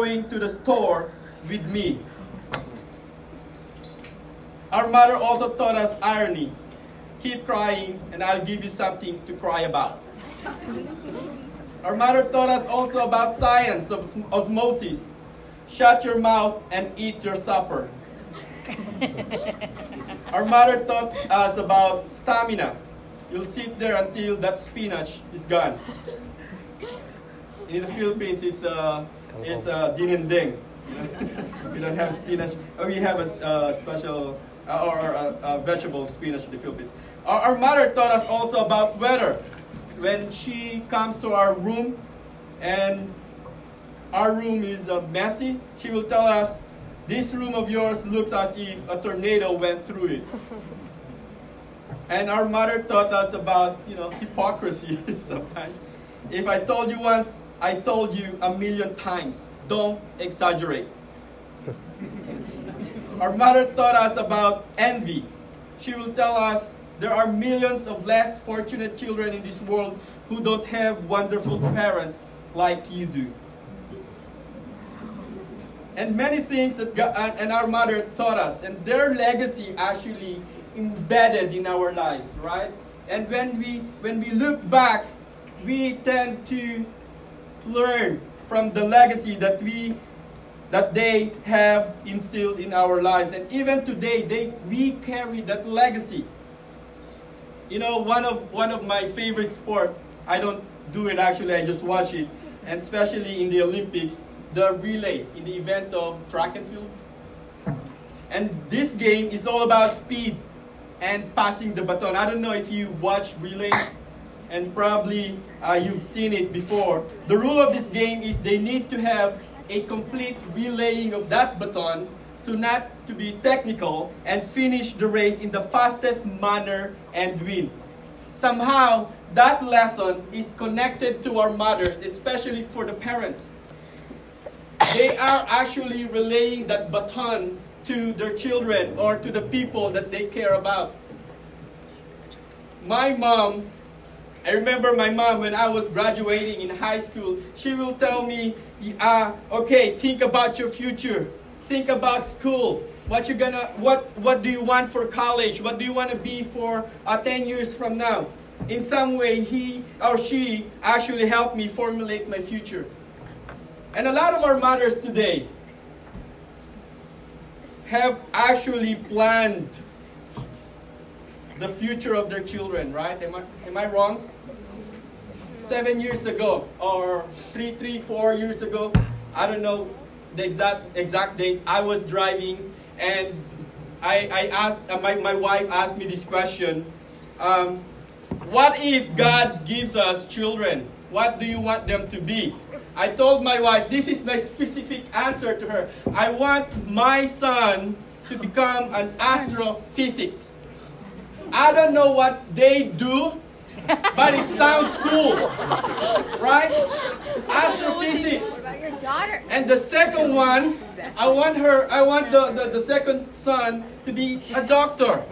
going to the store with me. Our mother also taught us irony. Keep crying, and I'll give you something to cry about. Our mother taught us also about science of osmosis. Shut your mouth and eat your supper. Our mother taught us about stamina. You'll sit there until that spinach is gone. In the Philippines, it's a it's a dinengdeng. You know? we don't have spinach. Oh, we have a uh, special uh, or a, a, vegetable spinach in the Philippines. Our, our mother taught us also about weather. When she comes to our room and our room is uh, messy, she will tell us, "This room of yours looks as if a tornado went through it." and our mother taught us about, you know, hypocrisy sometimes. If I told you once, I told you a million times. Don't exaggerate. Our mother taught us about envy. She will tell us there are millions of less fortunate children in this world who don't have wonderful parents like you do. And many things that God uh, and our mother taught us, and their legacy actually embedded in our lives, right? And when we when we look back, we tend to learn from the legacy that we that they have instilled in our lives. And even today they we carry that legacy. You know one of one of my favorite sport i don't do it actually i just watch it. And especially in the olympics the relay in the event of track and field. And this game is all about speed and passing the baton. I don't know if you watch relay and probably uh, you've seen it before. The rule of this game is they need to have a complete relaying of that baton to not to be technical and finish the race in the fastest manner and win. Somehow that lesson is connected to our mothers, especially for the parents. They are actually relaying that baton to their children or to the people that they care about. My mom I remember my mom when I was graduating in high school, she will tell me, uh, okay, think about your future. Think about school. What you gonna what what do you want for college? What do you want to be for uh, 10 years from now? In some way he or she actually helped me formulate my future. And a lot of our mothers today have actually planned the future of their children, right? Am I, am I wrong? Seven years ago, or three, three, four years ago, I don't know the exact exact date. I was driving, and I, I asked uh, my, my wife asked me this question: um, What if God gives us children? What do you want them to be? I told my wife, this is my specific answer to her. I want my son to become an astrophysics I don't know what they do, but it sounds cool. Right? Astrophysics. And the second one, I want her, I want the, the, the second son to be a doctor.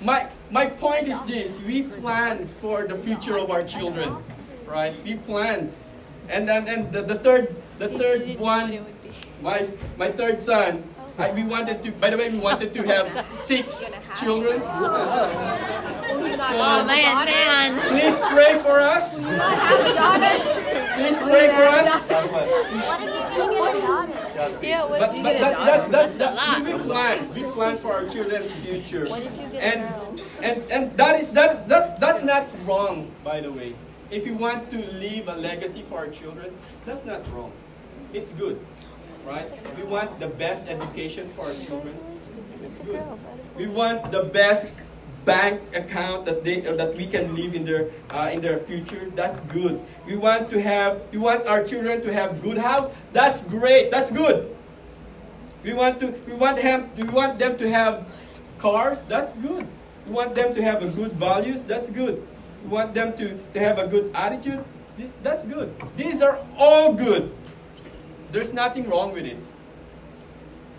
My, my point is this we plan for the future of our children. Right? We plan. And then and the, the third the third one, my my third son, I, we wanted to, by the way, we wanted to have six children. Oh, so, oh, man, man. Please pray for us. Please pray for us. Yeah, what but, if you but get a that's, daughter? that's, that's, That's a we plan. We plan for our children's future. What if you get a And, girl? and, and that is, that is, that's, that's not wrong, by the way. If you want to leave a legacy for our children, that's not wrong. It's good right? We want the best education for our children. It's good. We want the best bank account that they uh, that we can live in their uh, in their future. That's good. We want to have we want our children to have good house. That's great. That's good. We want to we want them we want them to have cars. That's good. We want them to have a good values. That's good. We want them to, to have a good attitude. That's good. These are all good. There's nothing wrong with it.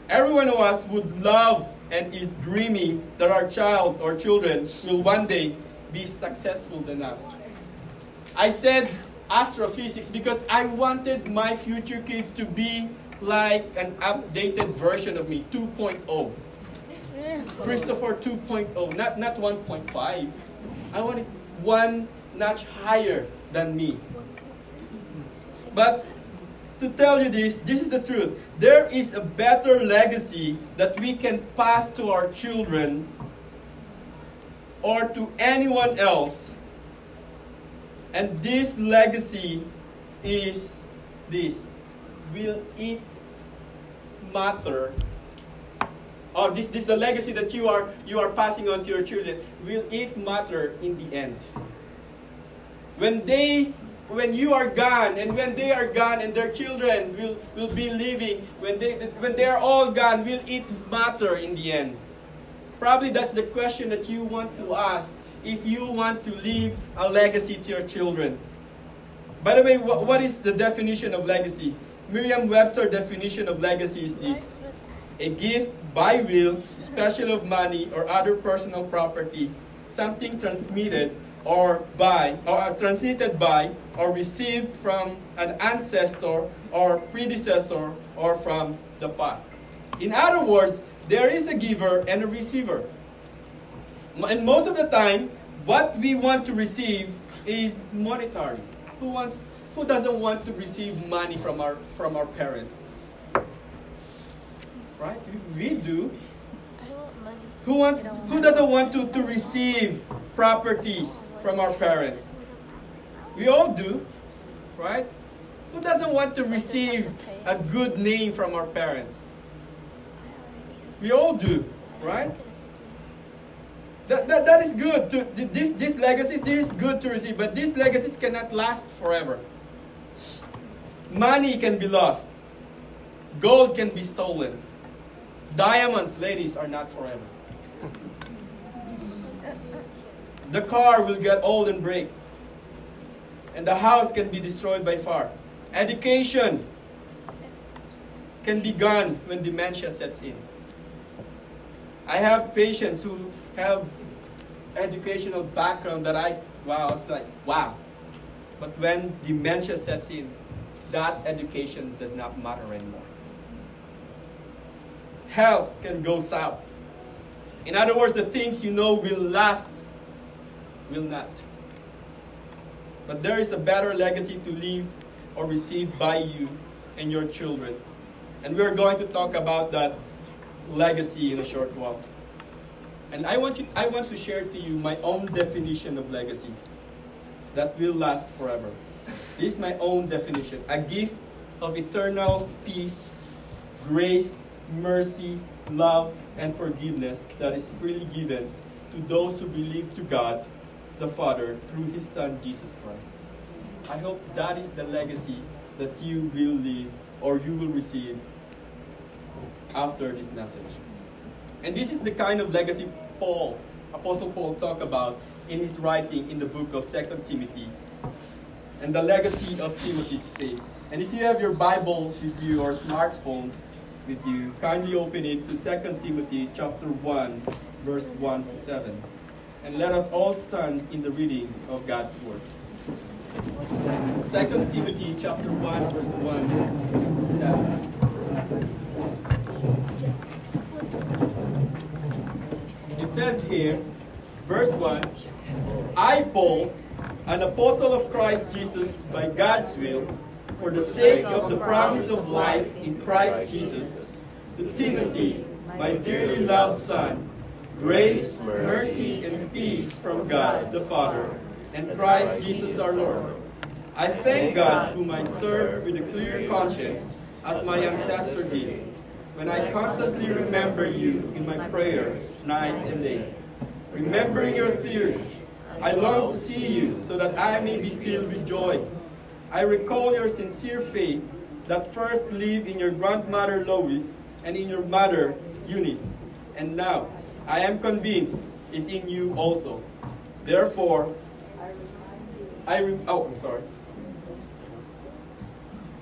Every one of us would love and is dreaming that our child or children will one day be successful than us. I said astrophysics because I wanted my future kids to be like an updated version of me, 2.0. Christopher 2.0, not, not 1.5. I wanted one notch higher than me. But to tell you this, this is the truth. There is a better legacy that we can pass to our children or to anyone else. And this legacy is this. Will it matter? Or this, this is the legacy that you are you are passing on to your children. Will it matter in the end? When they when you are gone and when they are gone and their children will, will be living when they when they are all gone will it matter in the end? Probably that's the question that you want to ask if you want to leave a legacy to your children. By the way what, what is the definition of legacy? Merriam-webster definition of legacy is this. A gift by will special of money or other personal property something transmitted or by or transmitted by or received from an ancestor or predecessor or from the past. In other words, there is a giver and a receiver. And most of the time, what we want to receive is monetary. Who wants who doesn't want to receive money from our from our parents? Right? We do. Who wants who doesn't want to, to receive properties from our parents? We all do, right? Who doesn't want to receive a good name from our parents? We all do, right? That, that, that is good. To, this, this legacies, this is good to receive, but these legacies cannot last forever. Money can be lost. Gold can be stolen. Diamonds, ladies, are not forever. The car will get old and break and the house can be destroyed by fire. Education can be gone when dementia sets in. I have patients who have educational background that I, wow, it's like, wow. But when dementia sets in, that education does not matter anymore. Health can go south. In other words, the things you know will last will not. But there is a better legacy to leave or receive by you and your children. And we're going to talk about that legacy in a short while. And I want, you, I want to share to you my own definition of legacy that will last forever. This is my own definition a gift of eternal peace, grace, mercy, love, and forgiveness that is freely given to those who believe to God the Father through His Son, Jesus Christ. I hope that is the legacy that you will leave or you will receive after this message. And this is the kind of legacy Paul, Apostle Paul, talked about in his writing in the book of Second Timothy and the legacy of Timothy's faith. And if you have your Bibles with you or smartphones with you, kindly open it to Second Timothy chapter 1, verse 1 to 7 and let us all stand in the reading of God's word. 2 Timothy chapter 1 verse 1 7. It says here, verse 1, I Paul, an apostle of Christ Jesus by God's will, for the sake of the promise of life in Christ Jesus, to Timothy, my dearly loved son, Grace, mercy, and peace from God the Father and Christ Jesus our Lord. I thank God whom I serve with a clear conscience, as my ancestor did, when I constantly remember you in my prayers night and day. Remembering your tears, I long to see you so that I may be filled with joy. I recall your sincere faith that first lived in your grandmother Lois and in your mother Eunice, and now I am convinced is in you also. Therefore, I re- oh, I'm sorry.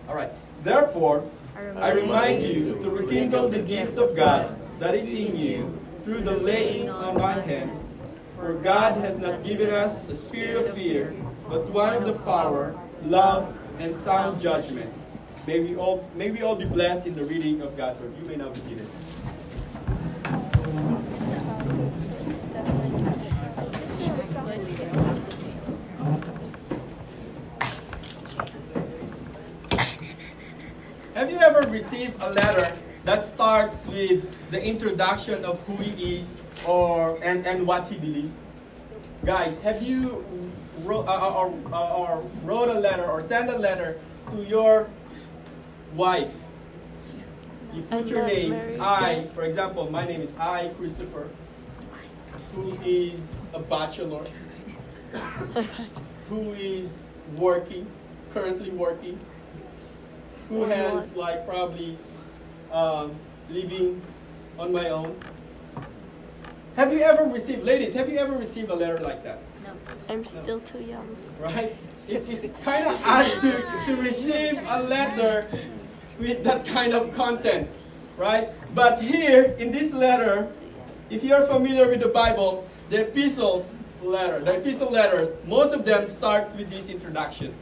All right. Therefore, I remind you to rekindle the gift of God that is in you through the laying on my hands. For God has not given us a spirit of fear, but one of the power, love, and sound judgment. May we all may we all be blessed in the reading of God's word. You may now be seated. Ever received a letter that starts with the introduction of who he is or and, and what he believes? Guys, have you wrote, uh, or, uh, or wrote a letter or sent a letter to your wife? You put your name, married I, for example, my name is I, Christopher, who is a bachelor, who is working, currently working, who Or has not. like probably um, living on my own. Have you ever received, ladies, have you ever received a letter like that? No. I'm still too young. Right? It's, it's kind of odd to, to receive a letter with that kind of content, right? But here in this letter, if you're familiar with the Bible, the epistles letter, the epistle letters, most of them start with this introduction.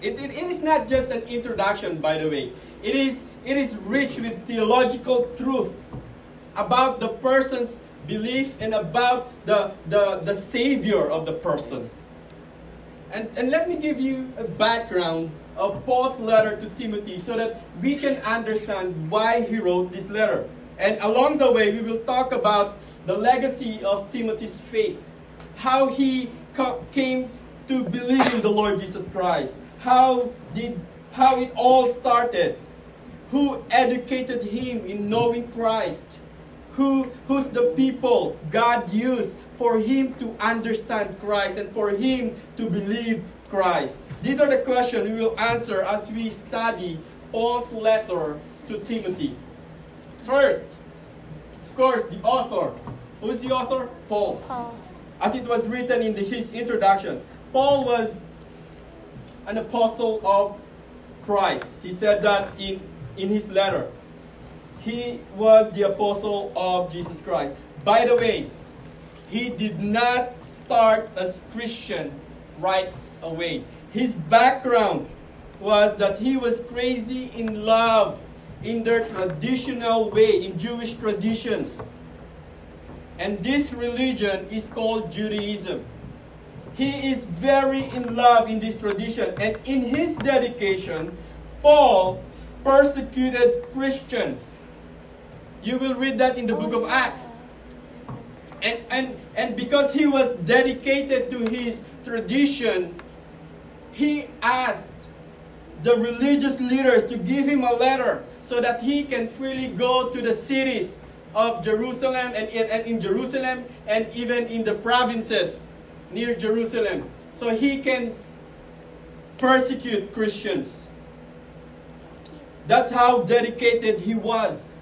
It, it, it is not just an introduction, by the way. It is, it is rich with theological truth about the person's belief and about the, the, the savior of the person. And, and let me give you a background of Paul's letter to Timothy so that we can understand why he wrote this letter. And along the way, we will talk about the legacy of Timothy's faith, how he co- came to believe in the Lord Jesus Christ, how did how it all started, who educated him in knowing Christ, who who's the people God used for him to understand Christ and for him to believe Christ. These are the questions we will answer as we study Paul's letter to Timothy. First, of course, the author. Who is the author? Paul. Paul. As it was written in the, his introduction, Paul was an apostle of Christ. He said that in, in his letter. He was the apostle of Jesus Christ. By the way, he did not start as Christian right away. His background was that he was crazy in love in their traditional way, in Jewish traditions. And this religion is called Judaism. He is very in love in this tradition. And in his dedication, Paul persecuted Christians. You will read that in the book of Acts. And, and, and because he was dedicated to his tradition, he asked the religious leaders to give him a letter so that he can freely go to the cities of Jerusalem and in, and in Jerusalem and even in the provinces near Jerusalem. So he can persecute Christians. That's how dedicated he was.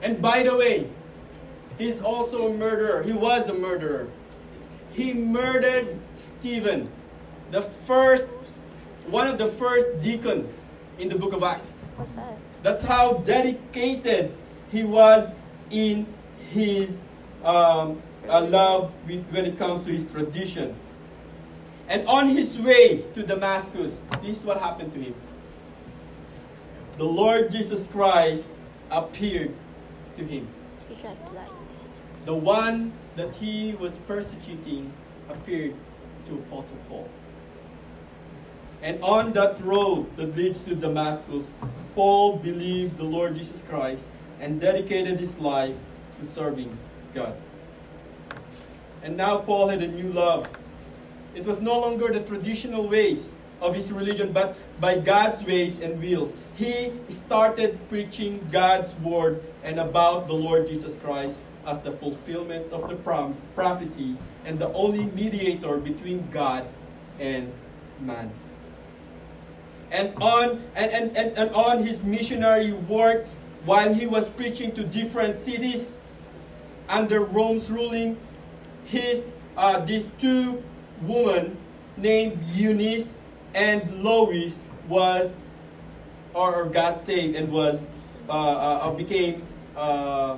And by the way, he's also a murderer. He was a murderer. He murdered Stephen, the first, one of the first deacons in the book of Acts. What's that? That's how dedicated he was in his um, uh, love with, when it comes to his tradition. And on his way to Damascus, this is what happened to him. The Lord Jesus Christ appeared to him. He got blinded. The one that he was persecuting appeared to Apostle Paul. And on that road that leads to Damascus, Paul believed the Lord Jesus Christ and dedicated his life to serving God. And now Paul had a new love. It was no longer the traditional ways of his religion, but by God's ways and wills. He started preaching God's word and about the Lord Jesus Christ as the fulfillment of the promise, prophecy and the only mediator between God and man. And on and, and, and, and on his missionary work while he was preaching to different cities under Rome's ruling, his uh, these two women named Eunice and Lois was or, or got saved and was uh, uh, became uh,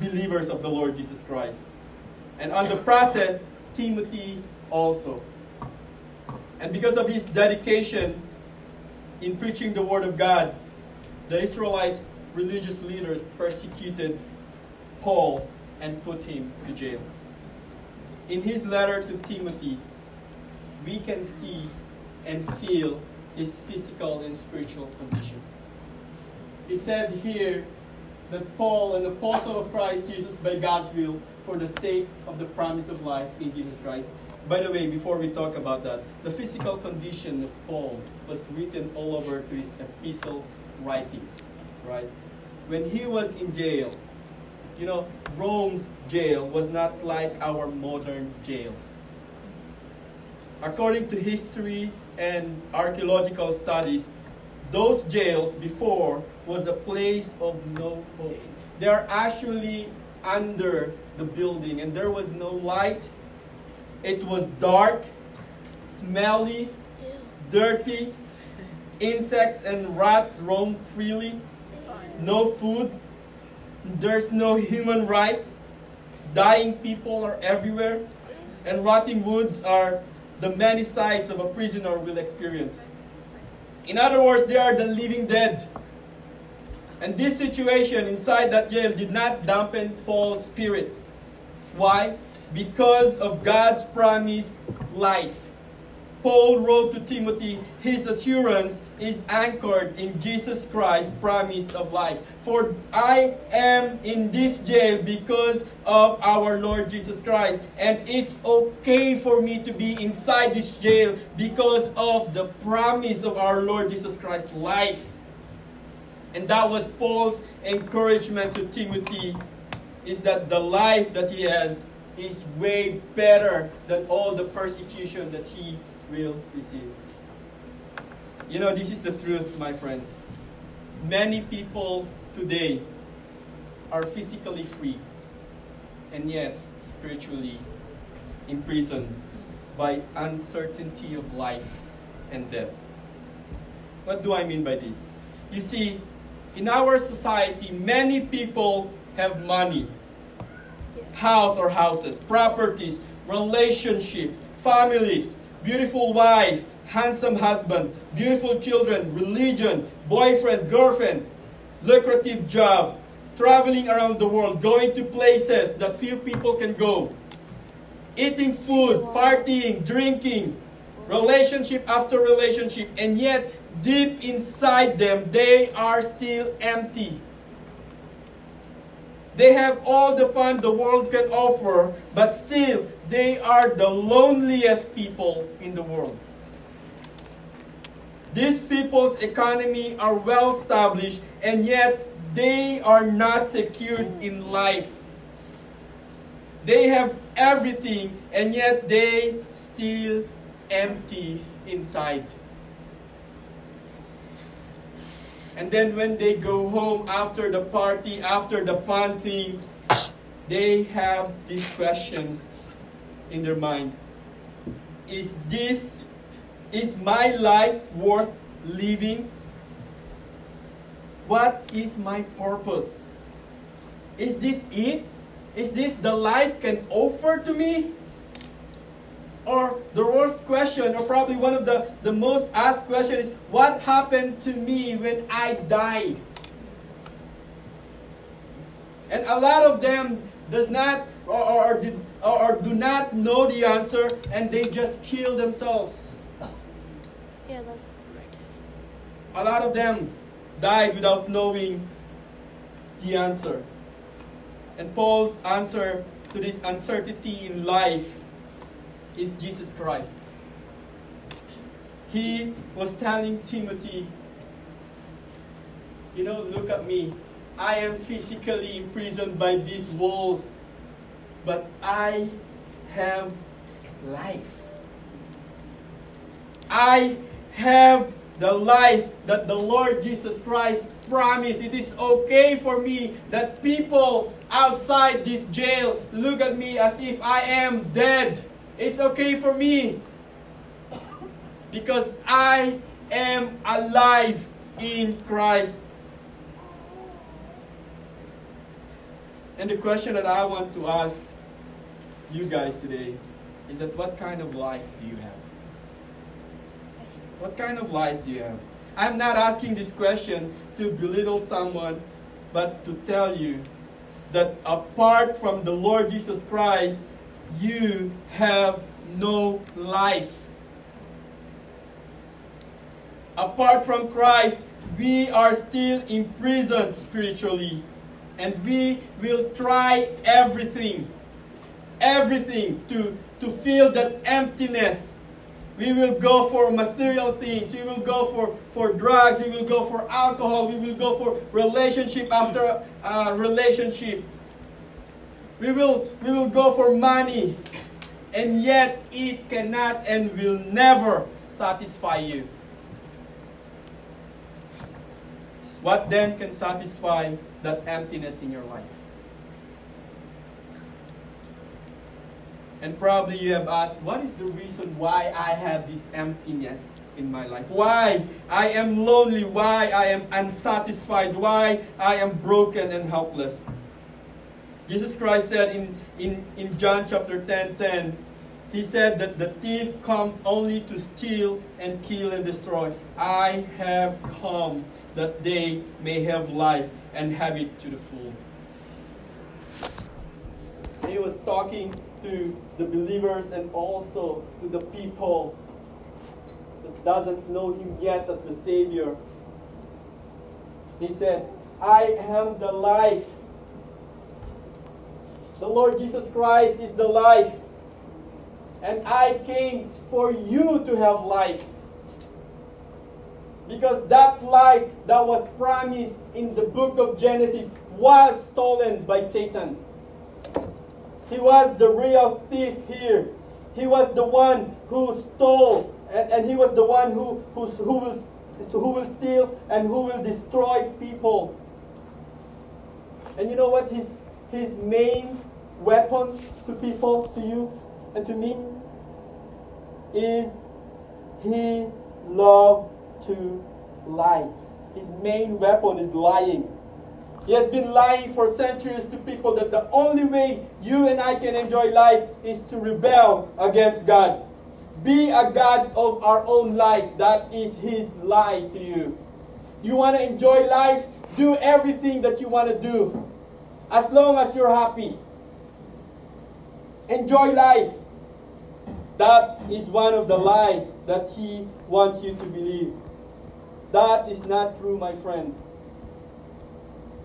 believers of the Lord Jesus Christ. And on the process, Timothy also. And because of his dedication in preaching the word of God, the Israelites, religious leaders, persecuted Paul and put him to jail. In his letter to Timothy, we can see and feel his physical and spiritual condition. He said here that Paul, an apostle of Christ Jesus by God's will, for the sake of the promise of life in Jesus Christ. By the way, before we talk about that, the physical condition of Paul was written all over to his epistle writings, right? When he was in jail, you know, Rome's jail was not like our modern jails. According to history and archaeological studies, those jails before was a place of no hope. They are actually under the building and there was no light. It was dark, smelly, dirty. Insects and rats roam freely. No food. There's no human rights. Dying people are everywhere. And rotting woods are the many sights of a prisoner will experience. In other words, they are the living dead. And this situation inside that jail did not dampen Paul's spirit. Why? Because of God's promised life. Paul wrote to Timothy, his assurance is anchored in Jesus Christ's promise of life. For I am in this jail because of our Lord Jesus Christ. And it's okay for me to be inside this jail because of the promise of our Lord Jesus Christ's life. And that was Paul's encouragement to Timothy is that the life that he has is way better than all the persecution that he will receive. You know, this is the truth, my friends. Many people today are physically free and yet spiritually imprisoned by uncertainty of life and death. What do I mean by this? You see, in our society, many people have money, house or houses, properties, relationship, families, beautiful wife, handsome husband, beautiful children, religion, boyfriend, girlfriend, lucrative job, traveling around the world, going to places that few people can go, eating food, partying, drinking, relationship after relationship, and yet deep inside them, they are still empty. They have all the fun the world can offer, but still, they are the loneliest people in the world. These people's economy are well established, and yet they are not secured in life. They have everything, and yet they still empty inside. And then when they go home after the party, after the fun thing, they have these questions in their mind. Is this, is my life worth living? What is my purpose? Is this it? Is this the life can offer to me? Or the worst question, or probably one of the, the most asked question is, what happened to me when I die And a lot of them does not or, or, did, or do not know the answer and they just kill themselves. Yeah, that's right. A lot of them died without knowing the answer. And Paul's answer to this uncertainty in life is Jesus Christ. He was telling Timothy, you know, look at me. I am physically imprisoned by these walls, but I have life. I have the life that the Lord Jesus Christ promised. It is okay for me that people outside this jail look at me as if I am dead. It's okay for me because I am alive in Christ. And the question that I want to ask you guys today is that what kind of life do you have? What kind of life do you have? I'm not asking this question to belittle someone, but to tell you that apart from the Lord Jesus Christ, you have no life. Apart from Christ, we are still imprisoned spiritually. And we will try everything, everything to, to fill that emptiness. We will go for material things. We will go for, for drugs. We will go for alcohol. We will go for relationship after uh, relationship. We will, we will go for money. And yet it cannot and will never satisfy you. What then can satisfy that emptiness in your life? And probably you have asked, what is the reason why I have this emptiness in my life? Why I am lonely? Why I am unsatisfied? Why I am broken and helpless? Jesus Christ said in, in, in John chapter 10 10, He said that the thief comes only to steal and kill and destroy. I have come that they may have life and have it to the full. Talking to the believers and also to the people that doesn't know him yet as the Savior. He said, I am the life. The Lord Jesus Christ is the life. And I came for you to have life because that life that was promised in the book of Genesis was stolen by Satan. He was the real thief here. He was the one who stole, and, and he was the one who, who, who, will, who will steal and who will destroy people. And you know what his, his main weapon to people, to you, and to me? Is he loved to lie. His main weapon is lying. He has been lying for centuries to people that the only way you and I can enjoy life is to rebel against God. Be a God of our own life. That is his lie to you. You want to enjoy life? Do everything that you want to do. As long as you're happy. Enjoy life. That is one of the lies that he wants you to believe. That is not true, my friend.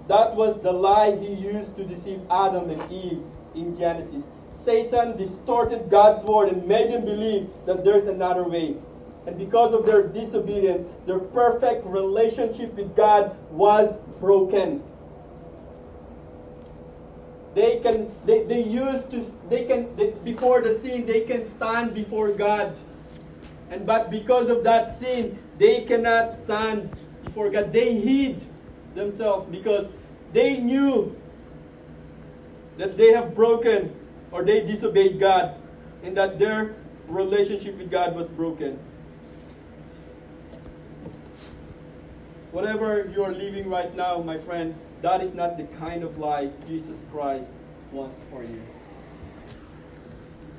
That was the lie he used to deceive Adam and Eve in Genesis. Satan distorted God's word and made them believe that there's another way. And because of their disobedience, their perfect relationship with God was broken. They can they, they used to they can they, before the sin they can stand before God. And but because of that sin, they cannot stand before God. They hid themselves because they knew that they have broken or they disobeyed God and that their relationship with God was broken. Whatever you are living right now, my friend, that is not the kind of life Jesus Christ wants for you.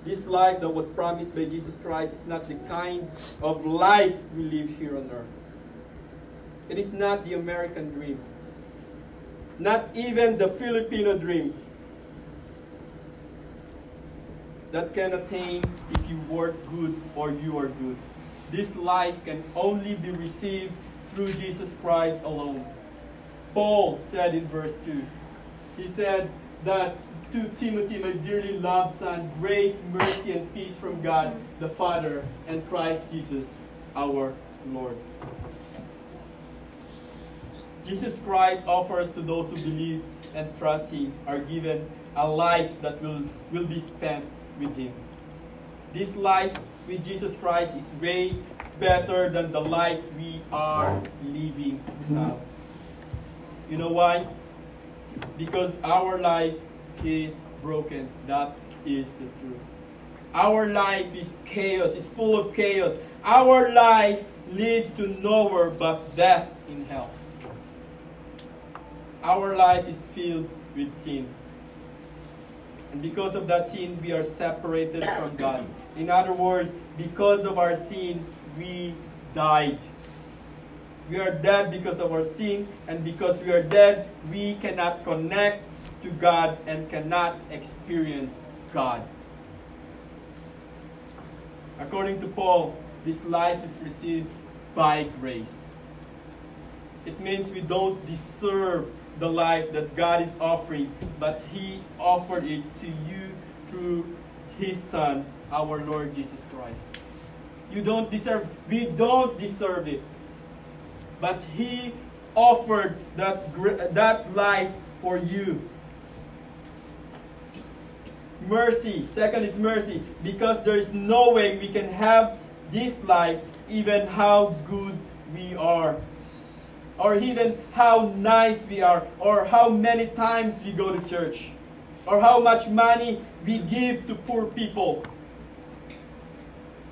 This life that was promised by Jesus Christ is not the kind of life we live here on earth. It is not the American dream, not even the Filipino dream that can attain if you work good or you are good. This life can only be received through Jesus Christ alone. Paul said in verse 2, he said that to Timothy, my dearly loved son, grace, mercy, and peace from God the Father and Christ Jesus our Lord. Jesus Christ offers to those who believe and trust Him are given a life that will, will be spent with Him. This life with Jesus Christ is way better than the life we are living now. You know why? Because our life is broken. That is the truth. Our life is chaos, it's full of chaos. Our life leads to nowhere but death in hell. Our life is filled with sin. And because of that sin, we are separated from God. In other words, because of our sin, we died. We are dead because of our sin, and because we are dead, we cannot connect to God and cannot experience God. According to Paul, this life is received by grace. It means we don't deserve the life that God is offering, but He offered it to you through His Son, our Lord Jesus Christ. You don't deserve, we don't deserve it. But He offered that, that life for you. Mercy. Second is mercy. Because there is no way we can have this life even how good we are or even how nice we are, or how many times we go to church, or how much money we give to poor people.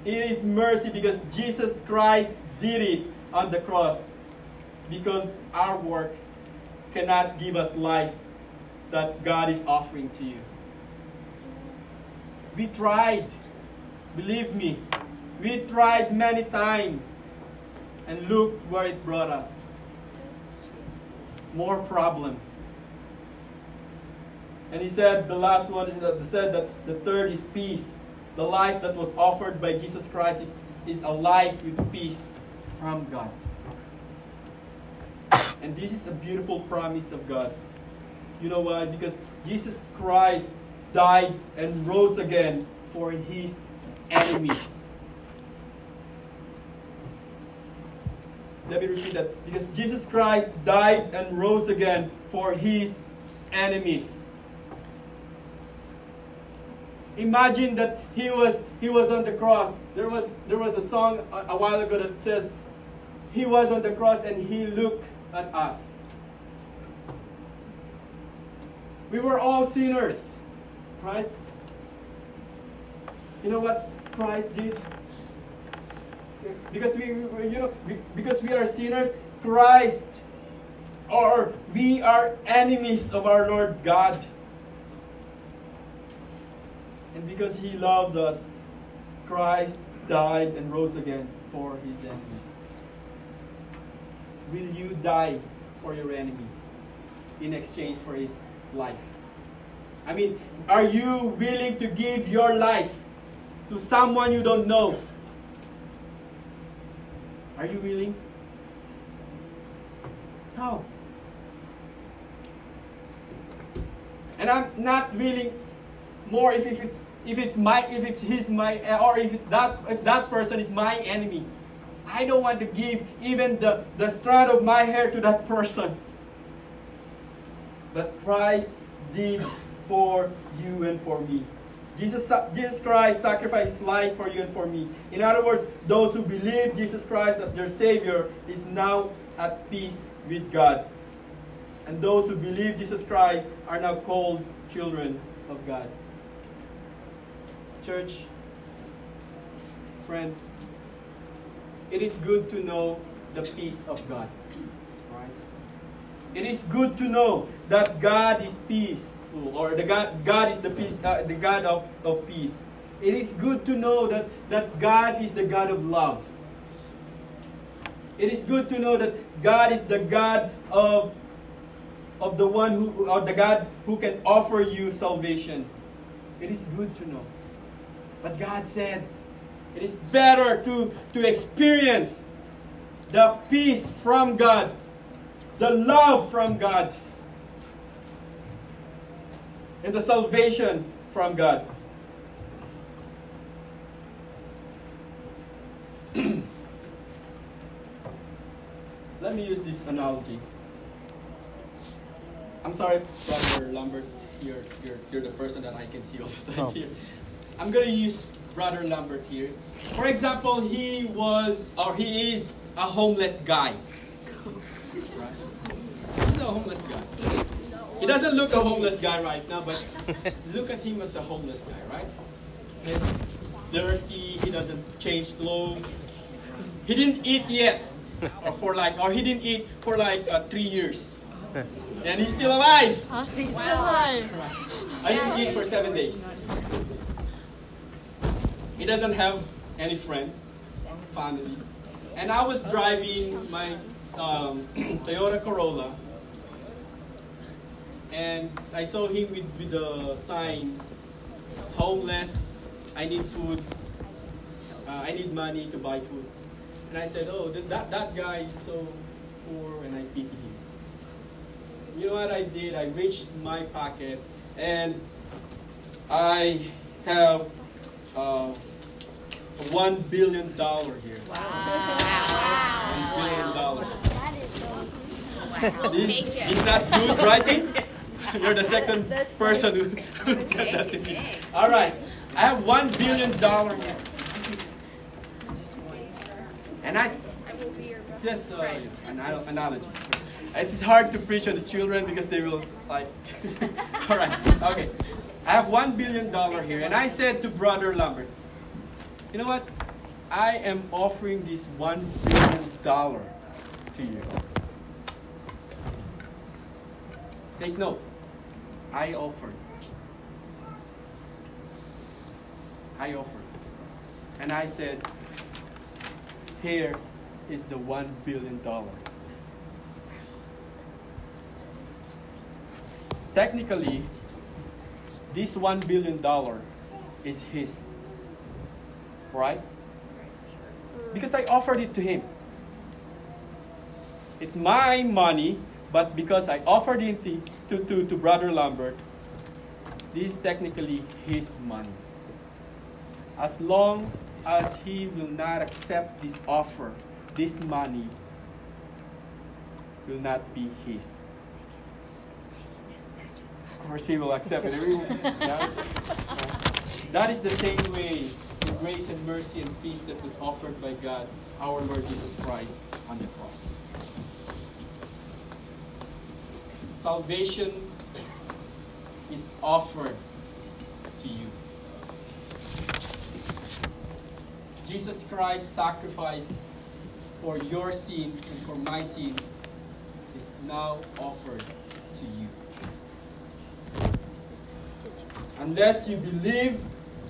It is mercy because Jesus Christ did it on the cross. Because our work cannot give us life that God is offering to you. We tried. Believe me, we tried many times. And look where it brought us more problem. And he said the last one is that said that the third is peace. The life that was offered by Jesus Christ is, is a life with peace from God. And this is a beautiful promise of God. You know why? Because Jesus Christ died and rose again for his enemies. Let me repeat that. Because Jesus Christ died and rose again for his enemies. Imagine that he was he was on the cross. There was there was a song a, a while ago that says he was on the cross and he looked at us. We were all sinners, right? You know what Christ did? Because we, you know because we are sinners christ or we are enemies of our lord god. And because he loves us christ died and rose again for his enemies. Will you die for your enemy in exchange for his life? I mean are you willing to give your life to someone you don't know are you willing? No. And I'm not willing more if, if it's if it's my if it's his my eh, or if it's that if that person is my enemy. I don't want to give even the, the strand of my hair to that person. But Christ did for you and for me. Jesus, Jesus Christ sacrificed his life for you and for me. In other words, those who believe Jesus Christ as their Savior is now at peace with God. And those who believe Jesus Christ are now called children of God. Church, friends, it is good to know the peace of God. Right? It is good to know that God is peaceful, or the God, God is the peace, uh, the God of, of peace. It is good to know that, that God is the God of love. It is good to know that God is the God of, of the one who, or the God who can offer you salvation. It is good to know. But God said, it is better to, to experience the peace from God, the love from God, and the salvation from God. Let me use this analogy. I'm sorry, Brother Lambert, you're, you're, you're the person that I can see all the time oh. here. I'm going to use Brother Lambert here. For example, he was, or he is, a homeless guy. right? He's a homeless guy. He doesn't look a homeless guy right now, but look at him as a homeless guy, right? He's dirty, he doesn't change clothes. He didn't eat yet, or for like, or he didn't eat for like uh, three years. And he's still alive. Oh, he's still alive. I didn't eat for seven days. He doesn't have any friends, family. And I was driving my um, Toyota Corolla, and I saw him with, with the sign, homeless, I need food, uh, I need money to buy food. And I said, oh, that, that, that guy is so poor, and I pity him. You know what I did? I reached my pocket, and I have uh, one billion dollar here. Wow! One billion dollar. That is so This is that good writing. You're the second person who, who said that to me. All right, I have one billion dollar here, and I. It's just uh, an an- analogy. It's hard to preach to the children because they will like. All right, okay. I have one billion dollar here, and I said to Brother Lambert, you know what? I am offering this one billion dollar to you. Take note. I offered. I offered. And I said, here is the one billion dollar. Technically, this one billion dollar is his. Right? Because I offered it to him. It's my money, but because I offered it to, to, to, to Brother Lambert, this is technically his money. As long as he will not accept this offer, this money will not be his. Of course, he will accept it. That's- that is the same way the grace and mercy and peace that was offered by God, our Lord Jesus Christ, on the cross. Salvation is offered to you. Jesus Christ's sacrifice for your sin and for my sin is now offered to you. Unless you believe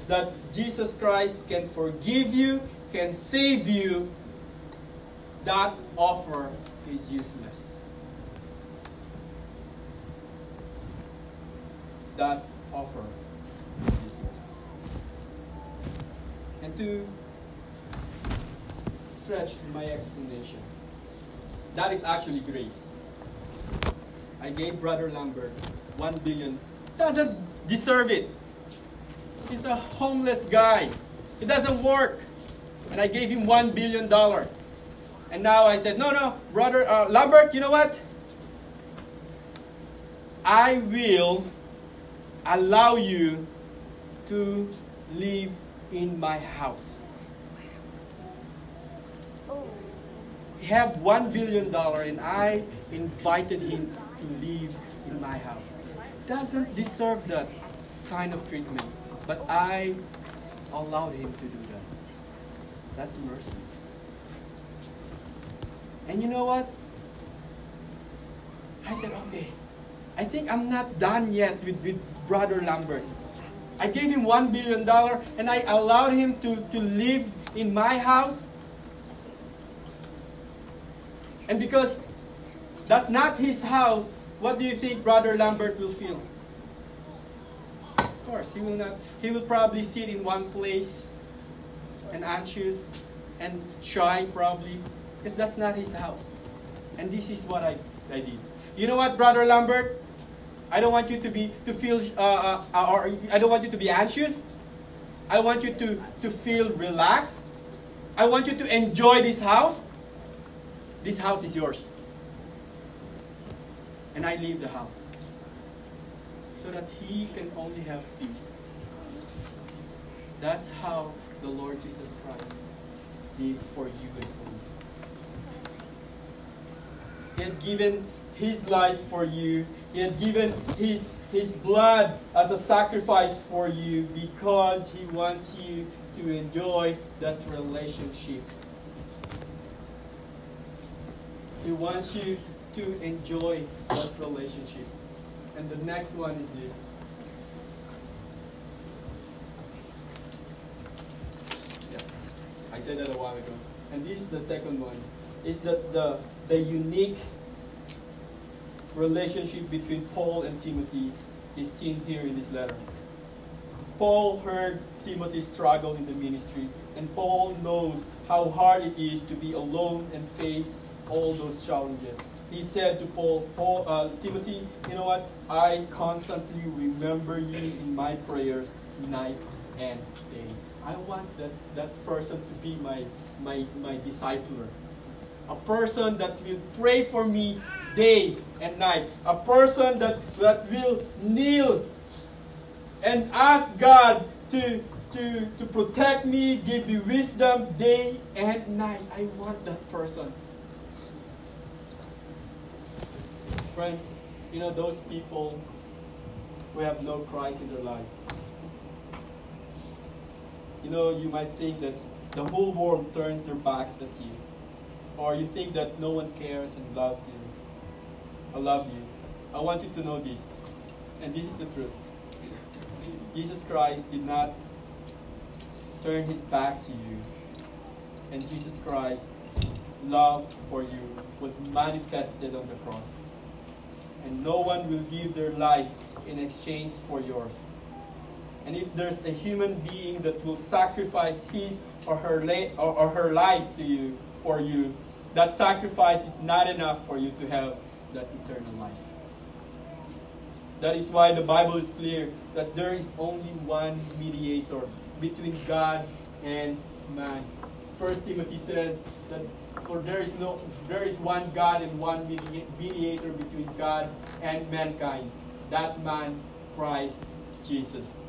that Jesus Christ can forgive you, can save you, that offer is useless. That offer is useless. And to stretch my explanation, that is actually grace. I gave Brother Lambert one billion. Doesn't deserve it. He's a homeless guy. He doesn't work. And I gave him one billion dollar. And now I said, no, no, brother uh, Lambert, you know what? I will allow you to live in my house. He have one billion dollar, and I invited him to live in my house. Doesn't deserve that kind of treatment, but I allowed him to do that. That's mercy. And you know what? I said, okay. I think I'm not done yet with, with Brother Lambert. I gave him one billion dollar and I allowed him to, to live in my house. And because that's not his house, what do you think Brother Lambert will feel? Of course, he will not. He will probably sit in one place and anxious and shy probably because that's not his house. And this is what I, I did. You know what, Brother Lambert? I don't want you to be to feel uh, uh, or I don't want you to be anxious. I want you to, to feel relaxed. I want you to enjoy this house. This house is yours. And I leave the house so that he can only have peace. That's how the Lord Jesus Christ did for you and for me. He had given his life for you. He had given his, his blood as a sacrifice for you because he wants you to enjoy that relationship. He wants you to enjoy that relationship. And the next one is this. Yeah. I said that a while ago. and this is the second one, is that the, the unique relationship between Paul and Timothy is seen here in this letter. Paul heard Timothy struggle in the ministry, and Paul knows how hard it is to be alone and face all those challenges. He said to Paul, Paul uh, Timothy, you know what? I constantly remember you in my prayers night and day. I want that, that person to be my, my, my discipler. A person that will pray for me day and night. A person that, that will kneel and ask God to, to, to protect me, give me wisdom day and night. I want that person. Friends, you know those people who have no Christ in their life. You know, you might think that the whole world turns their back at you. Or you think that no one cares and loves you. I love you. I want you to know this. And this is the truth. Jesus Christ did not turn his back to you. And Jesus Christ's love for you was manifested on the cross. And no one will give their life in exchange for yours. And if there's a human being that will sacrifice his or her, or, or her life to you for you, that sacrifice is not enough for you to have that eternal life. That is why the Bible is clear that there is only one mediator between God and man. First Timothy says that for there is no there is one God and one mediator between God and mankind. That man, Christ Jesus,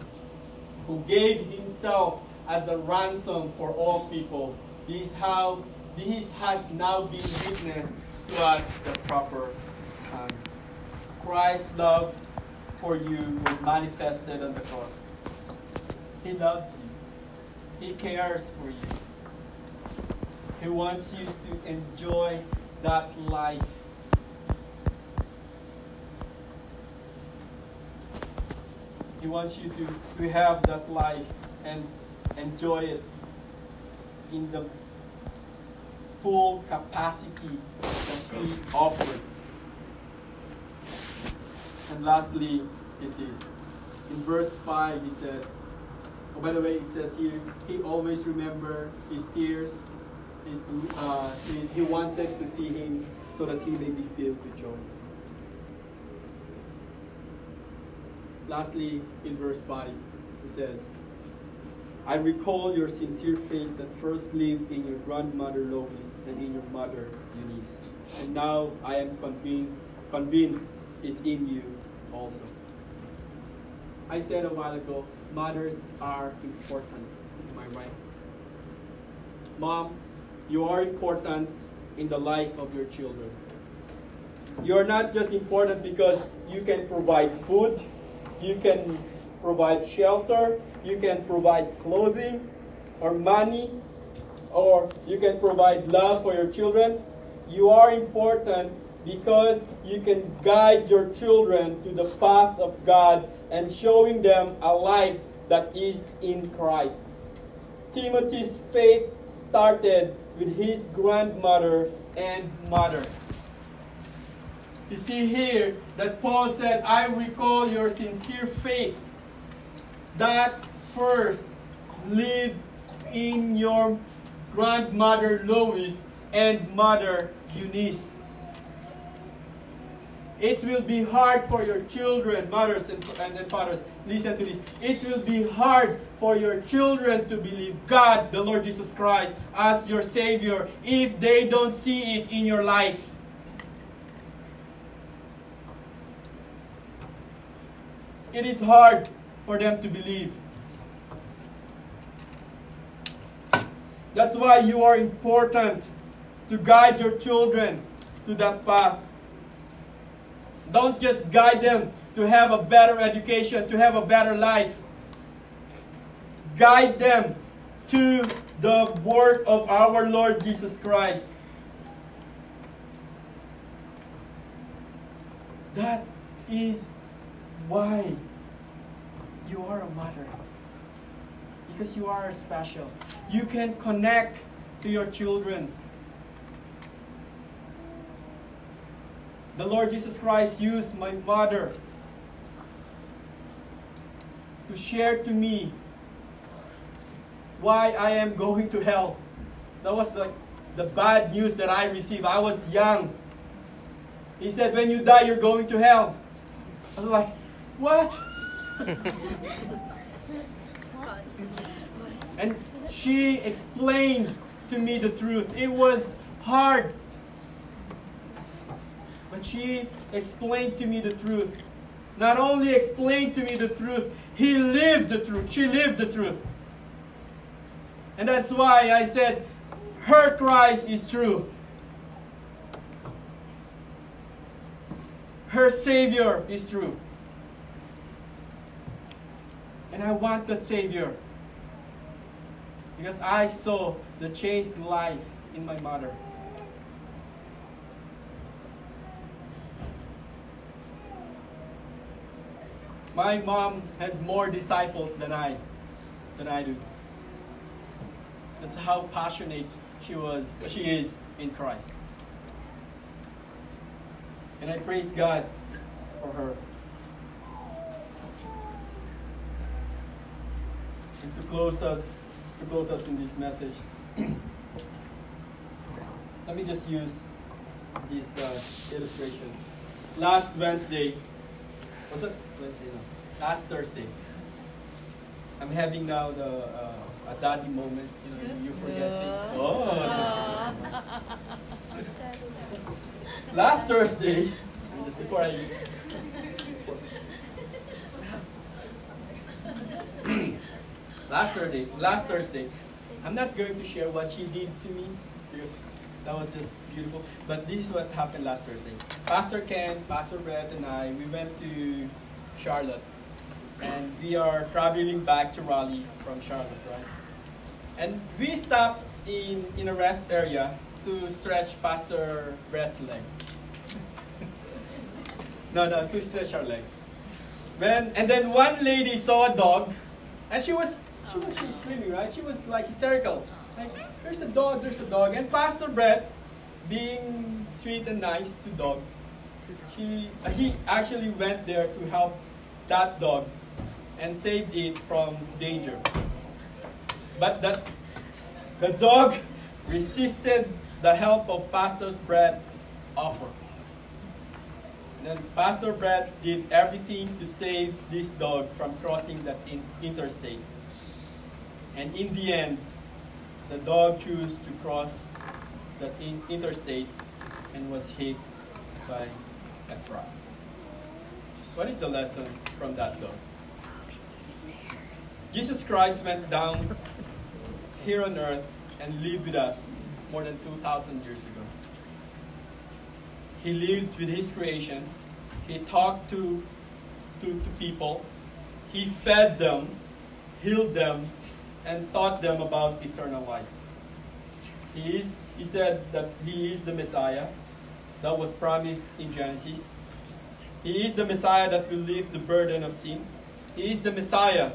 who gave himself as a ransom for all people. This how this has now been witnessed to us the proper time. Christ's love for you was manifested on the cross. He loves you. He cares for you. He wants you to enjoy that life. He wants you to, to have that life and enjoy it in the full capacity that He offered. And lastly, is this. In verse 5, he said, oh, by the way, it says here, he always remember his tears. His, uh, he, he wanted to see him so that he may be filled with joy. Lastly, in verse 5, he says, I recall your sincere faith that first lived in your grandmother Lois and in your mother Eunice. And now I am convinced, convinced is in you also. I said a while ago, mothers are important. Am I right? Mom, you are important in the life of your children. You're not just important because you can provide food, you can provide shelter, you can provide clothing or money, or you can provide love for your children. You are important because you can guide your children to the path of God and showing them a life that is in Christ. Timothy's faith started with his grandmother and mother. You see here that Paul said, I recall your sincere faith that first lived in your grandmother Lois and mother Eunice. It will be hard for your children, mothers and, and, fathers. Listen to this. It will be hard for your children to believe God, the Lord Jesus Christ, as your Savior if they don't see it in your life. It is hard for them to believe. That's why you are important to guide your children to that path. Don't just guide them to have a better education, to have a better life. Guide them to the word of our Lord Jesus Christ. That is why you are a mother. Because you are special. You can connect to your children. The Lord Jesus Christ used my mother to share to me why I am going to hell. That was like the bad news that I received. I was young. He said, When you die, you're going to hell. I was like, What? and she explained to me the truth. It was hard. But she explained to me the truth. Not only explained to me the truth, he lived the truth. She lived the truth. And that's why I said, her Christ is true. Her Savior is true. And I want that Savior. Because I saw the changed life in my mother. My mom has more disciples than I than I do. That's how passionate she was she is in Christ. And I praise God for her. To close us to close us in this message, let me just use this uh, illustration. Last Wednesday, was it Wednesday? No, last Thursday. I'm having now the uh, a daddy moment. You know, you forget things. Oh. last Thursday, just before I. last Thursday, last Thursday, I'm not going to share what she did to me because that was just beautiful. But this is what happened last Thursday. Pastor Ken, Pastor Brett, and I, we went to Charlotte. And we are traveling back to Raleigh from Charlotte, right? And we stopped in, in a rest area to stretch Pastor Brett's leg. no, no, to stretch our legs. When, and then one lady saw a dog, and she was she was screaming, right? She was like hysterical. Like, there's a dog, there's a dog. And Pastor Brett, being sweet and nice to dog, she he actually went there to help that dog and saved it from danger. But that the dog resisted the help of Pastor Brett's offer. Then Pastor Brett did everything to save this dog from crossing that in interstate. And in the end, the dog chose to cross the in interstate and was hit by a truck. What is the lesson from that dog? Jesus Christ went down here on earth and lived with us more than 2,000 years ago. He lived with his creation. He talked to, to, to people. He fed them, healed them, and taught them about eternal life. He, is, he said that he is the Messiah that was promised in Genesis. He is the Messiah that will lift the burden of sin. He is the Messiah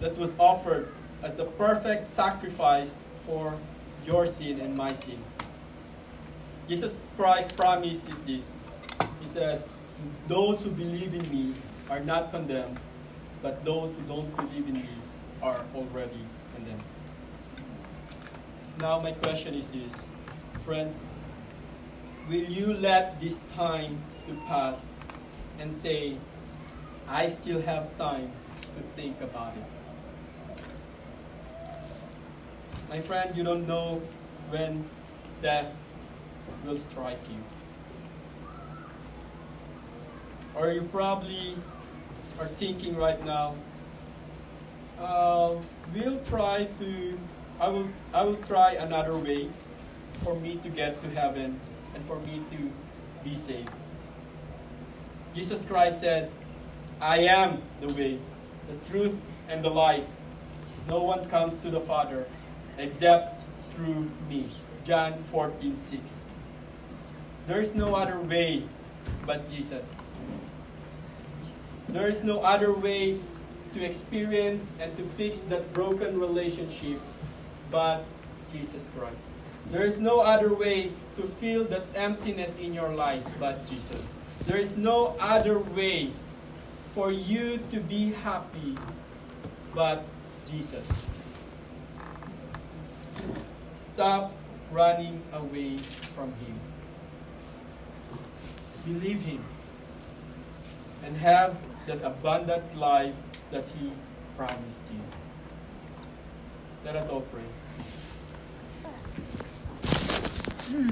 that was offered as the perfect sacrifice for your sin and my sin. Jesus Christ's promise is this. He said, Those who believe in me are not condemned, but those who don't believe in me are already. Now, my question is this Friends, will you let this time to pass and say, I still have time to think about it? My friend, you don't know when death will strike you. Or you probably are thinking right now, uh, we'll try to, I will, I will try another way for me to get to heaven and for me to be saved. Jesus Christ said, I am the way, the truth, and the life. No one comes to the Father except through me. John 14, 6. There is no other way but Jesus. There is no other way to experience and to fix that broken relationship but Jesus Christ. There is no other way to fill that emptiness in your life but Jesus. There is no other way for you to be happy but Jesus. Stop running away from Him. Believe Him and have that abundant life that He promised you. Let us all pray. Hmm.